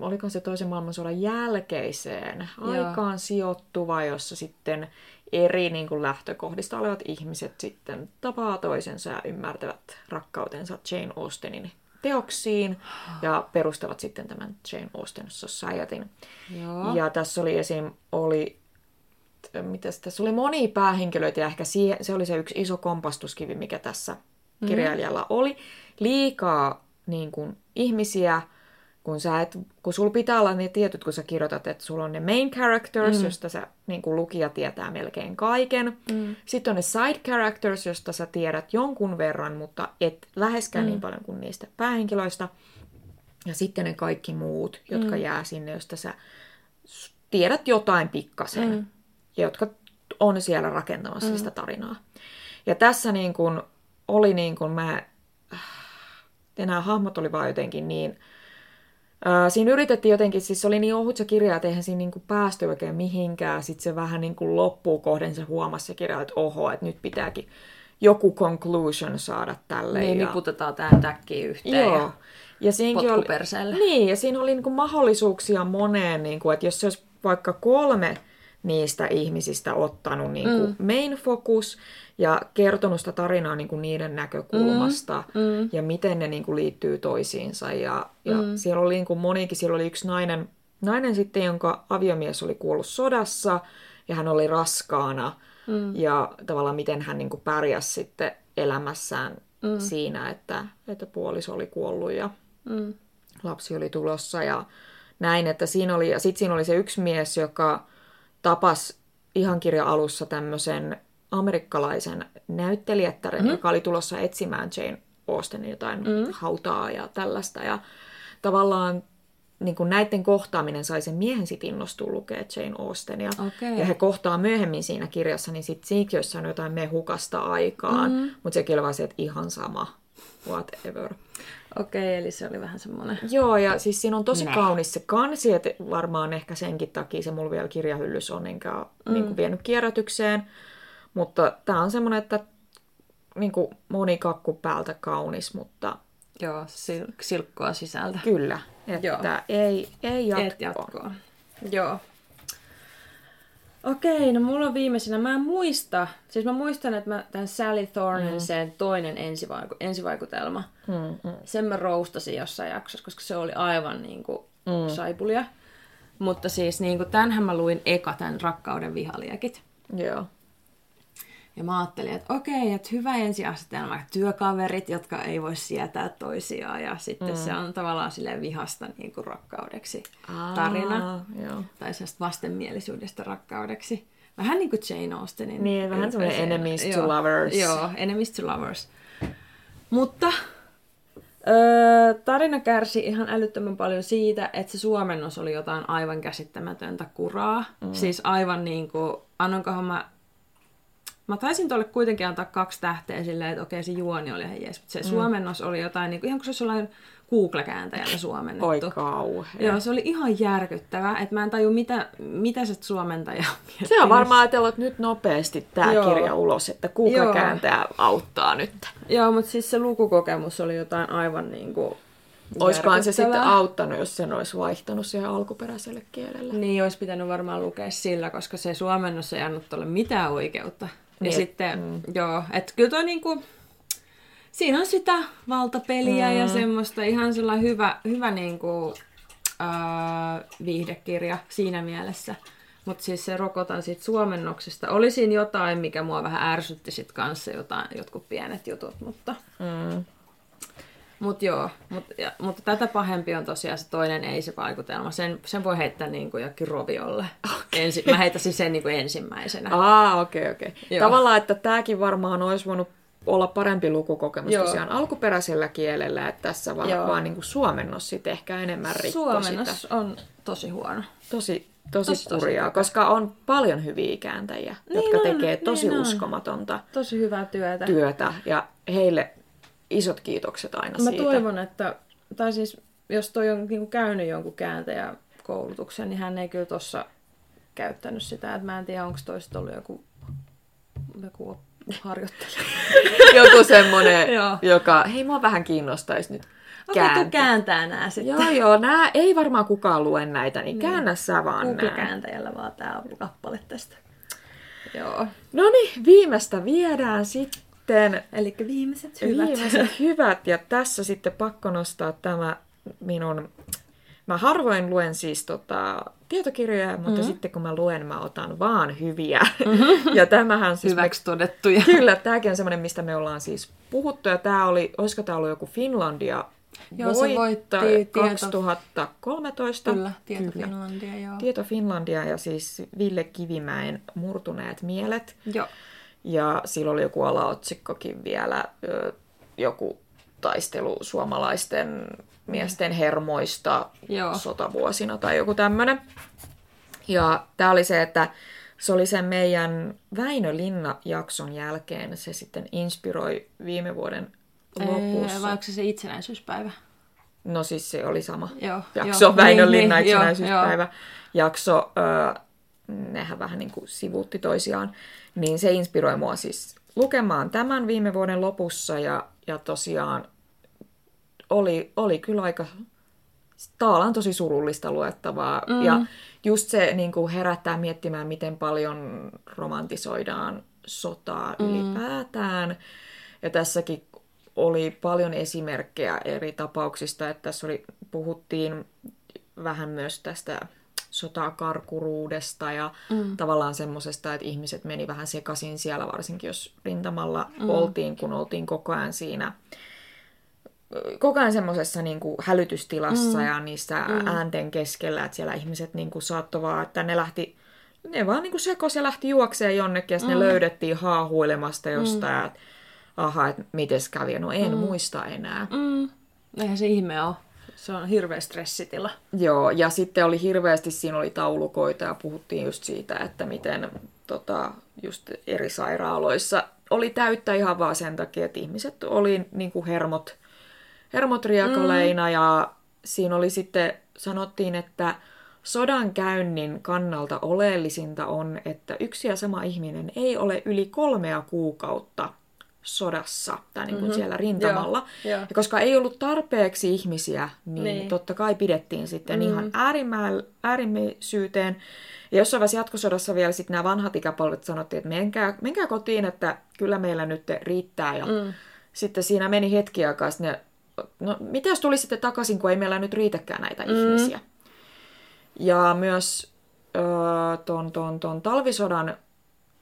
oliko se toisen maailmansodan jälkeiseen Joo. aikaan sijoittuva, jossa sitten eri niin kuin lähtökohdista olevat ihmiset sitten tapaa toisensa ja ymmärtävät rakkautensa Jane Austenin teoksiin ja perustavat sitten tämän Jane Austen Societyn. Joo. Ja tässä oli esim. oli mitäs, tässä oli monia päähenkilöitä ja ehkä siihen, se oli se yksi iso kompastuskivi, mikä tässä kirjailijalla oli. Liikaa niin kuin, ihmisiä, kun, sä et, kun sulla pitää olla ne tietyt, kun sä kirjoitat, että sulla on ne main characters, mm. josta sä, niin kuin lukija tietää melkein kaiken. Mm. Sitten on ne side characters, josta sä tiedät jonkun verran, mutta et läheskään mm. niin paljon kuin niistä päähenkilöistä. Ja sitten ne kaikki muut, jotka mm. jää sinne, josta sä tiedät jotain pikkasen, mm. ja jotka on siellä rakentamassa mm. sitä tarinaa. Ja tässä niin kuin oli niin kuin mä, ja nämä hahmot oli vaan jotenkin niin, Ää, siinä yritettiin jotenkin, siis se oli niin ohut se kirja, että eihän siinä niinku päästy oikein mihinkään. Sitten se vähän niin kuin loppuu kohden se huomasi se kirja, että oho, että nyt pitääkin joku conclusion saada tälle. Niin, ja... niputetaan tähän täkkiin yhteen. Joo. Ja... Ja siinäkin oli, niin, ja siinä oli niinku mahdollisuuksia moneen, niinku, että jos se olisi vaikka kolme niistä ihmisistä ottanut niinku mm. main focus ja kertonut sitä tarinaa niinku niiden näkökulmasta mm. Mm. ja miten ne niinku liittyy toisiinsa. Ja, ja mm. siellä oli niinku monikin, siellä oli yksi nainen, nainen sitten, jonka aviomies oli kuollut sodassa ja hän oli raskaana mm. ja tavallaan miten hän niinku pärjäsi sitten elämässään mm. siinä, että, että puoliso oli kuollut ja Mm. lapsi oli tulossa ja näin, että siinä oli, ja sitten siinä oli se yksi mies, joka tapasi ihan kirja alussa tämmöisen amerikkalaisen näyttelijättären, mm. joka oli tulossa etsimään Jane Austenin jotain mm. hautaa ja tällaista, ja tavallaan niin kuin näiden kohtaaminen sai sen miehen sit innostua lukea Jane Austenia. Okei. Ja he kohtaa myöhemmin siinä kirjassa, niin sitten siinä on jotain mehukasta aikaan, mm. mutta sekin oli vaan se, että ihan sama, whatever. Okei, eli se oli vähän semmoinen... Joo, ja siis siinä on tosi Nä. kaunis se kansi, että varmaan ehkä senkin takia se mulla vielä kirjahyllys on, enkä mm. niin kuin vienyt kierrätykseen. Mutta tämä on semmoinen, että niin kuin moni kakku päältä kaunis, mutta Joo, sil- silkkoa sisältä. kyllä, että Joo. ei, ei jatkoa. Et jatkoa. Joo. Okei, no mulla on viimeisenä, mä en muista, siis mä muistan, että mä tämän Sally Thornen mm. sen toinen ensivaiku, ensivaikutelma, Mm, mm. sen mä roustasin jossain jaksossa, koska se oli aivan niin kuin mm. saipulia. Mutta siis niin kuin, tämänhän mä luin eka tämän Rakkauden vihaliekit. Joo. Ja mä ajattelin, että okei, että hyvä ensiasetelma, työkaverit, jotka ei voi sietää toisiaan. Ja sitten mm. se on tavallaan silleen vihasta niin kuin rakkaudeksi tarina. Aa, joo. Tai sellaista vastenmielisyydestä rakkaudeksi. Vähän niin kuin Jane Austenin. Niin, vähän semmoinen enemies to Joo, lovers. Joo, enemies to lovers. Mutta öö, tarina kärsi ihan älyttömän paljon siitä, että se suomennos oli jotain aivan käsittämätöntä kuraa. Mm. Siis aivan niin kuin, annankohan mä Mä taisin tuolle kuitenkin antaa kaksi tähteä silleen, että okei se juoni oli ihan jees, mutta se mm. suomennos oli jotain, niin kuin, ihan kuin se olisi jollain Google-kääntäjällä suomennettu. Oi kauhea. Joo, se oli ihan järkyttävä, että mä en taju, mitä, mitä se suomentaja. Se on varmaan ajatellut nyt nopeasti tämä Joo. kirja ulos, että Joo. Google kääntää auttaa nyt. Joo, mutta siis se lukukokemus oli jotain aivan niin kuin Olisikohan se sitten auttanut, jos sen olisi vaihtanut siihen alkuperäiselle kielelle? Niin, olisi pitänyt varmaan lukea sillä, koska se suomennos ei annut tuolle mitään oikeutta. Ja Niin, sitten, mm. joo, että kyllä toi niinku, siinä on sitä valtapeliä mm. ja semmoista ihan sellainen hyvä, hyvä niinku, ää, viihdekirja siinä mielessä. Mutta siis se rokotan siitä suomennoksesta. Oli siinä jotain, mikä mua vähän ärsytti sit kanssa, jotain, jotkut pienet jutut, mutta... Mm. Mut joo, mut, ja, mutta tätä pahempi on tosiaan se toinen ei se vaikutelma. Sen, sen voi heittää niin kuin jokin roviolle. Okay. Ensi, mä heittäisin sen niin kuin ensimmäisenä. Aa, okei, okay, okei. Okay. Joo. Tavallaan, että tämäkin varmaan olisi voinut olla parempi lukukokemus Joo. tosiaan alkuperäisellä kielellä, että tässä vaan, Joo. vaan niin kuin suomennos sitten ehkä enemmän rikkoi sitä. Suomennos on tosi huono. Tosi, tosi, Tosi, tosi kurjaa, koska on paljon hyviä kääntäjiä, niin jotka on, tekee tosi niin on. uskomatonta Tosi hyvää työtä. työtä, ja heille isot kiitokset aina Mä siitä. toivon, että, tai siis jos toi on niin kuin käynyt jonkun kääntäjäkoulutuksen, niin hän ei kyllä tuossa käyttänyt sitä. Et mä en tiedä, onko toista ollut joku, joku harjoittelija. Joku semmonen, Joo. joka, hei mua vähän kiinnostaisi nyt Okei, okay, kääntää. kääntää nää sitten. Joo, joo, nää ei varmaan kukaan lue näitä, niin käännä sä vaan. Google-kääntäjällä vaan tää kappale tästä. Joo. No niin, viimeistä viedään sitten. Eli viimeiset hyvät. Viimeiset hyvät, ja tässä sitten pakko nostaa tämä minun... Mä harvoin luen siis tota, tietokirjoja, mutta mm-hmm. sitten kun mä luen, mä otan vaan hyviä. Mm-hmm. Ja tämähän siis... Hyväksi todettuja. Kyllä, tämäkin on semmoinen, mistä me ollaan siis puhuttu, ja tämä oli, olisiko tämä ollut joku Finlandia Joo, se voitti Tieto- 2013. Kyllä, Tieto Finlandia, joo. Tieto Finlandia ja siis Ville Kivimäen Murtuneet mielet. Joo. Ja sillä oli joku alaotsikkokin vielä, joku taistelu suomalaisten miesten hermoista Joo. sotavuosina tai joku tämmöinen. Ja tämä oli se, että se oli sen meidän Väinö Linna-jakson jälkeen, se sitten inspiroi viime vuoden lopussa. Ee, vai onko se se itsenäisyyspäivä? No siis se oli sama Joo, jakso, joo. Väinön Niin, linna niin, joo, itsenäisyyspäivä jakso. Ö, nehän vähän niin kuin sivuutti toisiaan. Niin se inspiroi mua siis lukemaan tämän viime vuoden lopussa ja, ja tosiaan oli, oli kyllä aika taalan tosi surullista luettavaa. Mm. Ja just se niin kuin herättää miettimään, miten paljon romantisoidaan sotaa mm. ylipäätään. Ja tässäkin oli paljon esimerkkejä eri tapauksista, että tässä oli, puhuttiin vähän myös tästä sotakarkuruudesta ja mm. tavallaan semmoisesta, että ihmiset meni vähän sekaisin siellä, varsinkin jos rintamalla mm. oltiin, kun oltiin koko ajan siinä koko ajan semmoisessa niin kuin hälytystilassa mm. ja niissä mm. äänten keskellä, että siellä ihmiset niin kuin saattoi vaan, että ne lähti, ne vaan niin kuin sekos ja lähti juokseen jonnekin ja mm. ne löydettiin haahuilemasta jostain, mm. että aha, että mites kävi, no en mm. muista enää. Mm. Eihän se ihme ole. Se on hirveä stressitila. Joo, ja sitten oli hirveästi, siinä oli taulukoita ja puhuttiin just siitä, että miten tota, just eri sairaaloissa oli täyttä ihan vaan sen takia, että ihmiset oli niin kuin hermot, hermot riekaleina mm. ja siinä oli sitten, sanottiin, että sodan käynnin kannalta oleellisinta on, että yksi ja sama ihminen ei ole yli kolmea kuukautta sodassa tai niin kuin mm-hmm. siellä rintamalla. Joo, joo. Ja koska ei ollut tarpeeksi ihmisiä, niin, niin. totta kai pidettiin sitten mm-hmm. ihan äärimmä- äärimmäisyyteen. Ja jossain vaiheessa jatkosodassa vielä sitten nämä vanhat ikäpolvet sanottiin, että menkää, menkää kotiin, että kyllä meillä nyt riittää. Ja mm. sitten siinä meni hetki aikaa, sitten ne, no mitä jos tulisitte takaisin, kun ei meillä nyt riitäkään näitä mm. ihmisiä. Ja myös öö, ton, ton, ton talvisodan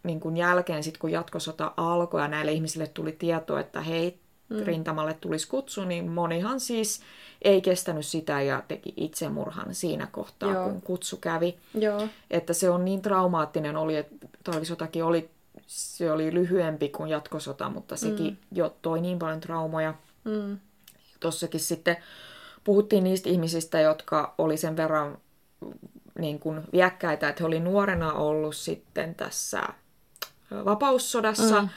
niin kuin jälkeen, sit kun jatkosota alkoi ja näille ihmisille tuli tieto, että hei, mm. rintamalle tulisi kutsu, niin monihan siis ei kestänyt sitä ja teki itsemurhan siinä kohtaa, Joo. kun kutsu kävi. Joo. Että se on niin traumaattinen oli, että talvisotakin oli, se oli lyhyempi kuin jatkosota, mutta sekin mm. jo toi niin paljon traumoja. Mm. Tossakin sitten puhuttiin niistä ihmisistä, jotka oli sen verran niin kuin viäkkäitä, että he oli nuorena ollut sitten tässä vapaussodassa, mm.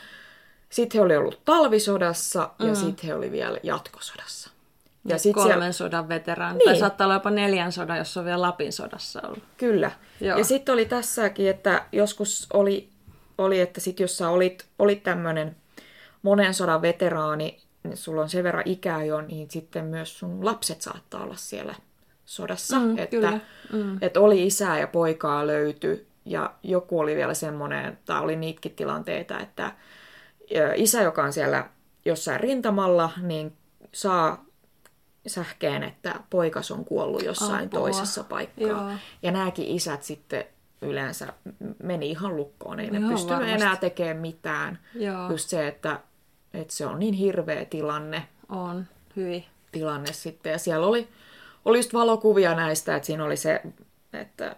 sitten he oli ollut talvisodassa mm. ja sitten he oli vielä jatkosodassa. Ja, sit kolmen siellä... sodan veteraan. Niin. Tai saattaa olla jopa neljän sodan, jos on vielä Lapin sodassa ollut. Kyllä. Joo. Ja sitten oli tässäkin, että joskus oli, oli että sit jos sä olit, olit tämmöinen monen sodan veteraani, niin sulla on sen verran ikää jo, niin sitten myös sun lapset saattaa olla siellä sodassa. Mm, että, kyllä. Mm. että oli isää ja poikaa löyty ja joku oli vielä semmoinen, tai oli niitäkin tilanteita, että isä, joka on siellä jossain rintamalla, niin saa sähkeen, että poikas on kuollut jossain Apua. toisessa paikkaa. Joo. Ja nämäkin isät sitten yleensä meni ihan lukkoon, ei ne Joo, pystynyt varmasti. enää tekemään mitään. Joo. Just se, että, että se on niin hirveä tilanne, On. Hyvin. tilanne sitten. Ja siellä oli, oli just valokuvia näistä, että siinä oli se, että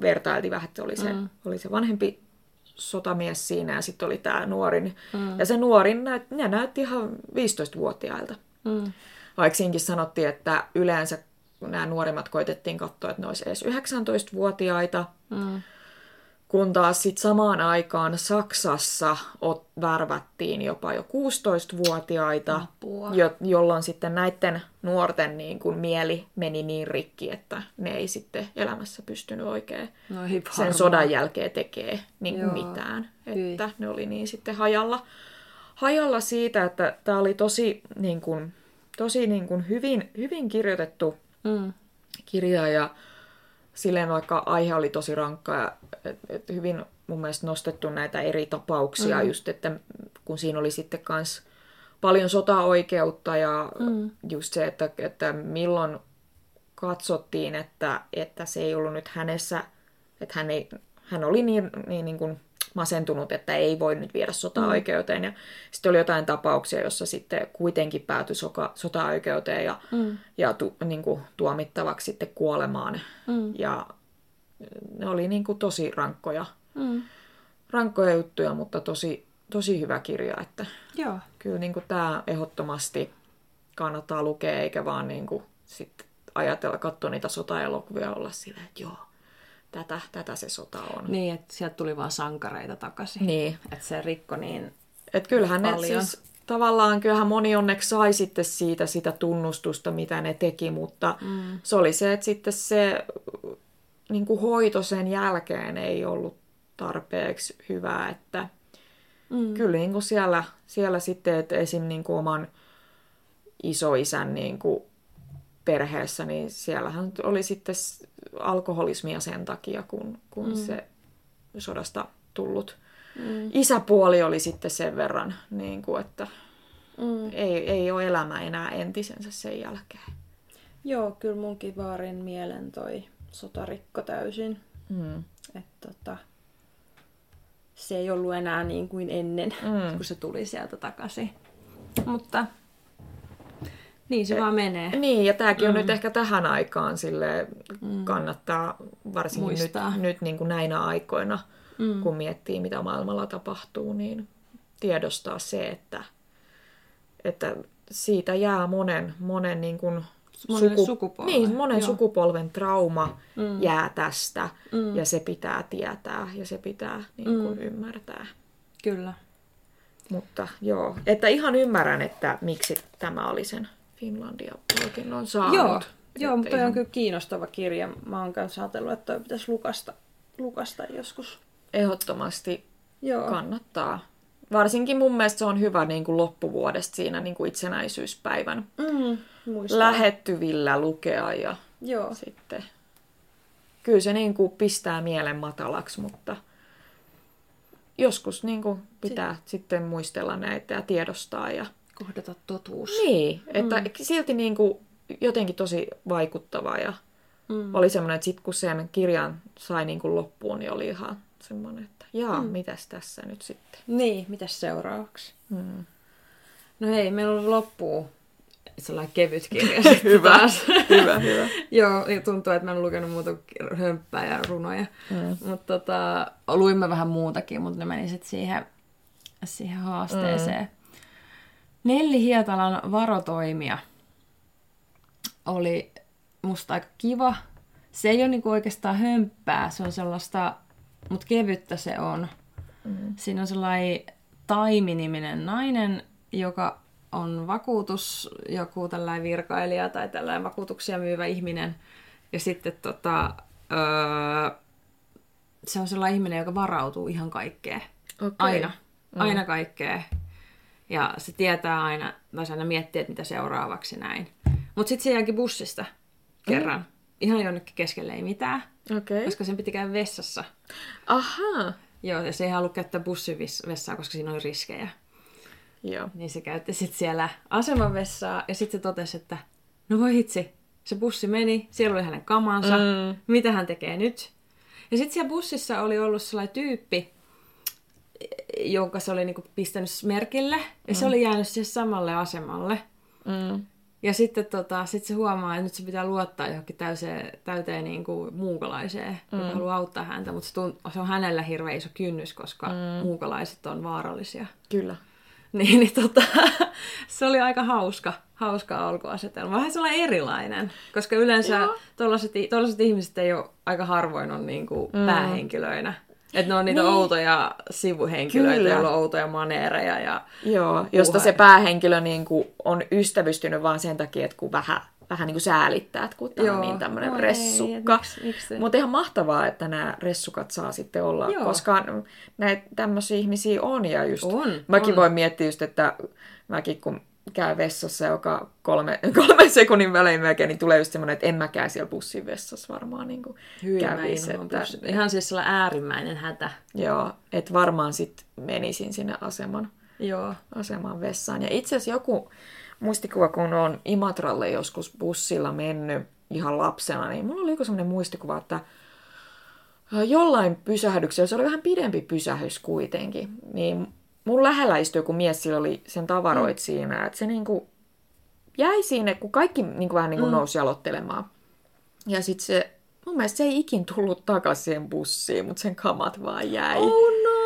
vertailtiin vähän, että oli se, mm. oli se vanhempi sotamies siinä ja sitten oli tämä nuorin. Mm. Ja se nuorin, näyt, ne näytti ihan 15-vuotiailta. Mm. Vaikka siinkin sanottiin, että yleensä nämä nuorimmat koitettiin katsoa, että ne olisi edes 19-vuotiaita. Mm. Kun taas sit samaan aikaan Saksassa ot, värvättiin jopa jo 16-vuotiaita, Apua. jo, jolloin sitten näiden nuorten niin kuin mieli meni niin rikki, että ne ei sitten elämässä pystynyt oikein No sen sodan jälkeen tekee niin Joo. mitään. Hyi. Että ne oli niin sitten hajalla, hajalla siitä, että tämä oli tosi, niin kuin, tosi niin kuin hyvin, hyvin kirjoitettu Mm. kirja ja silleen vaikka aihe oli tosi rankka ja et, et hyvin mun mielestä nostettu näitä eri tapauksia mm. just, että kun siinä oli sitten kans paljon sotaoikeutta ja mm. just se, että, että milloin katsottiin, että, että se ei ollut nyt hänessä, että hän, ei, hän oli niin, niin, niin kuin masentunut, että ei voi nyt viedä sotaoikeuteen. Ja sitten oli jotain tapauksia, jossa sitten kuitenkin päätyi soka, sotaoikeuteen ja, mm. ja tu, niin kuin, tuomittavaksi sitten kuolemaan. Mm. Ja ne oli niin kuin tosi rankkoja, Mm. rankkoja juttuja, mutta tosi, tosi hyvä kirja. Että Joo. kyllä niin kuin tämä ehdottomasti kannattaa lukea, eikä vaan niin kuin sit ajatella, katsoa niitä sotaelokuvia olla silleen, että joo, tätä, tätä se sota on. Niin, että sieltä tuli vaan sankareita takaisin. Niin. Että se rikko niin... Et kyllähän ne Paljon. siis, tavallaan kyllähän moni onneksi sai sitten siitä sitä tunnustusta, mitä ne teki, mutta mm. se oli se, että sitten se niin kuin hoito sen jälkeen ei ollut tarpeeksi hyvää, että mm. kyllä niin kuin siellä, siellä sitten, että esim. Niin kuin oman isoisän niin kuin perheessä, niin siellähän oli sitten alkoholismia sen takia, kun, kun mm. se sodasta tullut mm. isäpuoli oli sitten sen verran, niin kuin, että Mm. ei, ei ole elämä enää entisensä sen jälkeen. Joo, kyllä munkin vaarin mielen toi sotarikko täysin. Mm. Että tota, se ei ollut enää niin kuin ennen, Mm. kun se tuli sieltä takaisin. Mutta niin se vaan menee. Niin, ja tämäkin on nyt ehkä tähän aikaan sille kannattaa varsinkin nyt, Muistaa. nyt niin kuin näinä aikoina, mm. kun miettii, mitä maailmalla tapahtuu, niin tiedostaa se, että, että siitä jää monen, monen niin kuin Monelle sukupolvelle, Niin, monen joo. sukupolven trauma mm. jää tästä, mm. ja se pitää tietää, ja se pitää niin kuin mm. ymmärtää. Kyllä. Mutta joo, että ihan ymmärrän, että miksi tämä oli sen Finlandia-palkinnon saanut. Joo, joo mutta toi ihan on kyllä kiinnostava kirja. Mä oon kanssa ajatellut, että toi pitäisi lukasta, lukasta joskus. Ehdottomasti Joo. kannattaa. Varsinkin mun mielestä se on hyvä niin kuin loppuvuodesta siinä niin kuin itsenäisyyspäivän Mm, muistaa. lähettyvillä lukea ja Joo. sitten kyllä se niin kuin pistää mielen matalaksi, mutta joskus niin kuin pitää Sitten. sitten muistella näitä ja tiedostaa ja Kohdata totuus. Niin, että mm. silti niin kuin jotenkin tosi vaikuttava ja mm. oli semmoinen, että sit kun sen kirjan sai niin kuin loppuun, niin oli ihan semmoinen, että jaa, mm. mitäs tässä nyt sitten. Niin, mitäs seuraavaksi? Mm. No hei, meillä on loppuu sellainen kevyt kirja. sitten Hyvä. hyvä, hyvä. Joo, ja tuntuu, että mä en lukenut muuta kuin hömppää ja runoja. Mm. Mutta tota, luimme vähän muutakin, mutta ne meni sitten siihen, siihen haasteeseen. Mm. Nelli Hietalan varotoimia oli musta aika kiva. Se ei ole niinku oikeastaan hömppää, se on sellaista, mutta kevyttä se on. Mm. Siinä on sellainen Taimi-niminen nainen, joka on vakuutus, joku tällainen virkailija tai tällainen vakuutuksia myyvä ihminen. Ja sitten tota, öö, se on sellainen ihminen, joka varautuu ihan kaikkeen. Okei. Aina. Aina kaikkea. Ja se tietää aina, tai se aina miettii, että mitä seuraavaksi näin. Mutta sitten se jääkin bussista kerran. Ihan jonnekin keskelle ei mitään, Okei. koska sen piti käydä vessassa. Ahaa. Joo, ja se ei halua käyttää bussin vis- vessaa, koska siinä oli riskejä. Joo. Niin se käytti sitten siellä aseman vessaa, ja sitten se totesi, että no voi hitsi, se bussi meni, siellä oli hänen kamansa, Mm. mitä hän tekee nyt? Ja sitten siellä bussissa oli ollut sellainen tyyppi, jonka se oli niinku pistänyt merkille, ja se oli jäänyt siihen samalle asemalle. Mm. Ja sitten tota, sit se huomaa, että nyt se pitää luottaa johonkin täyseen, täyteen niin kuin muukalaiseen, mm. joka haluaa auttaa häntä, mutta se, tunt- se on hänellä hirveän iso kynnys, koska mm. muukalaiset on vaarallisia. Kyllä. Niin, niin tota, se oli aika hauska, hauska alkuasetelma. Vähän sellainen erilainen, koska yleensä tollaset, tollaset ihmiset ei ole aika harvoin on niin kuin mm. päähenkilöinä. Että ne on niitä Niin. outoja sivuhenkilöitä, Kyllä. joilla on outoja maneereja. Ja... Joo, josta se päähenkilö niin kuin on ystävystynyt vaan sen takia, että kun vähän, vähän niin kuin säälittää, että kun tämä on niin tämmöinen Oi, ressukka. Mutta ihan mahtavaa, että nämä ressukat saa sitten olla, Joo. koska näitä tämmöisiä ihmisiä on. Ja just, On, mäkin on. voin miettiä just, että mäkin kun käy vessassa joka kolme, kolme sekunnin välein melkein, niin tulee just semmoinen, että en mäkään siellä bussin vessassa varmaan niin kuin kävisi. Että, Ihan siis sellainen äärimmäinen hätä. joo, että varmaan sitten menisin sinne aseman Joo. aseman vessaan. Ja itse asiassa joku muistikuva, kun on Imatralle joskus bussilla mennyt ihan lapsena, niin mulla oli joku semmoinen muistikuva, että jollain pysähdyksellä, se oli vähän pidempi pysähys kuitenkin, niin mun lähellä istui joku mies, sillä oli sen tavaroit mm. siinä, että se niinku jäi sinne, kun kaikki niinku vähän niinku mm. nousi jalottelemaan. Ja sitten se, mun mielestä se ei ikin tullut takaisin siihen bussiin, mutta sen kamat vaan jäi. Oh no!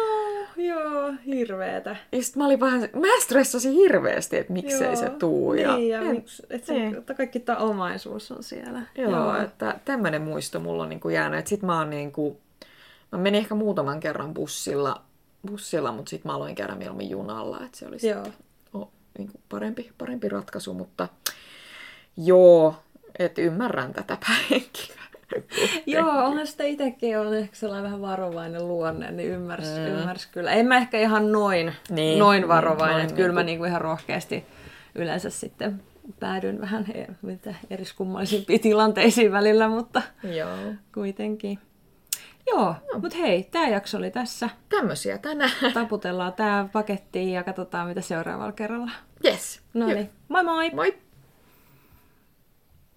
Joo, hirveetä. Ja sit mä olin vähän, mä stressasin hirveästi, että miksei se tuu. Niin, ja, en- miksi, että se, niin. että kaikki tämä omaisuus on siellä. Joo, Joo. että tämmöinen muisto mulla on niinku jäänyt. Että sit mä oon niinku, mä menin ehkä muutaman kerran bussilla, bussilla mutta sit mä aloin käydä mieluummin junalla, että se olisi Joo. o, niinku parempi, parempi ratkaisu, mutta joo, että ymmärrän tätä päihenkilöä. Joo, onhan sitä itsekin on ehkä sellainen vähän varovainen luonne, niin ymmärsi, mm. ymmärsi kyllä. En mä ehkä ihan noin, Niin, noin varovainen, niin, niin, että kyllä noin mä niinku- niinku ihan rohkeasti yleensä sitten päädyin vähän mitä eriskummallisimpiin tilanteisiin välillä, mutta Joo. kuitenkin. Joo, mutta hei, tämä jakso oli tässä. Tämmöisiä tänään. Taputellaan tämä pakettiin ja katsotaan mitä seuraavalla kerralla. Yes. No niin, moi moi! Moi!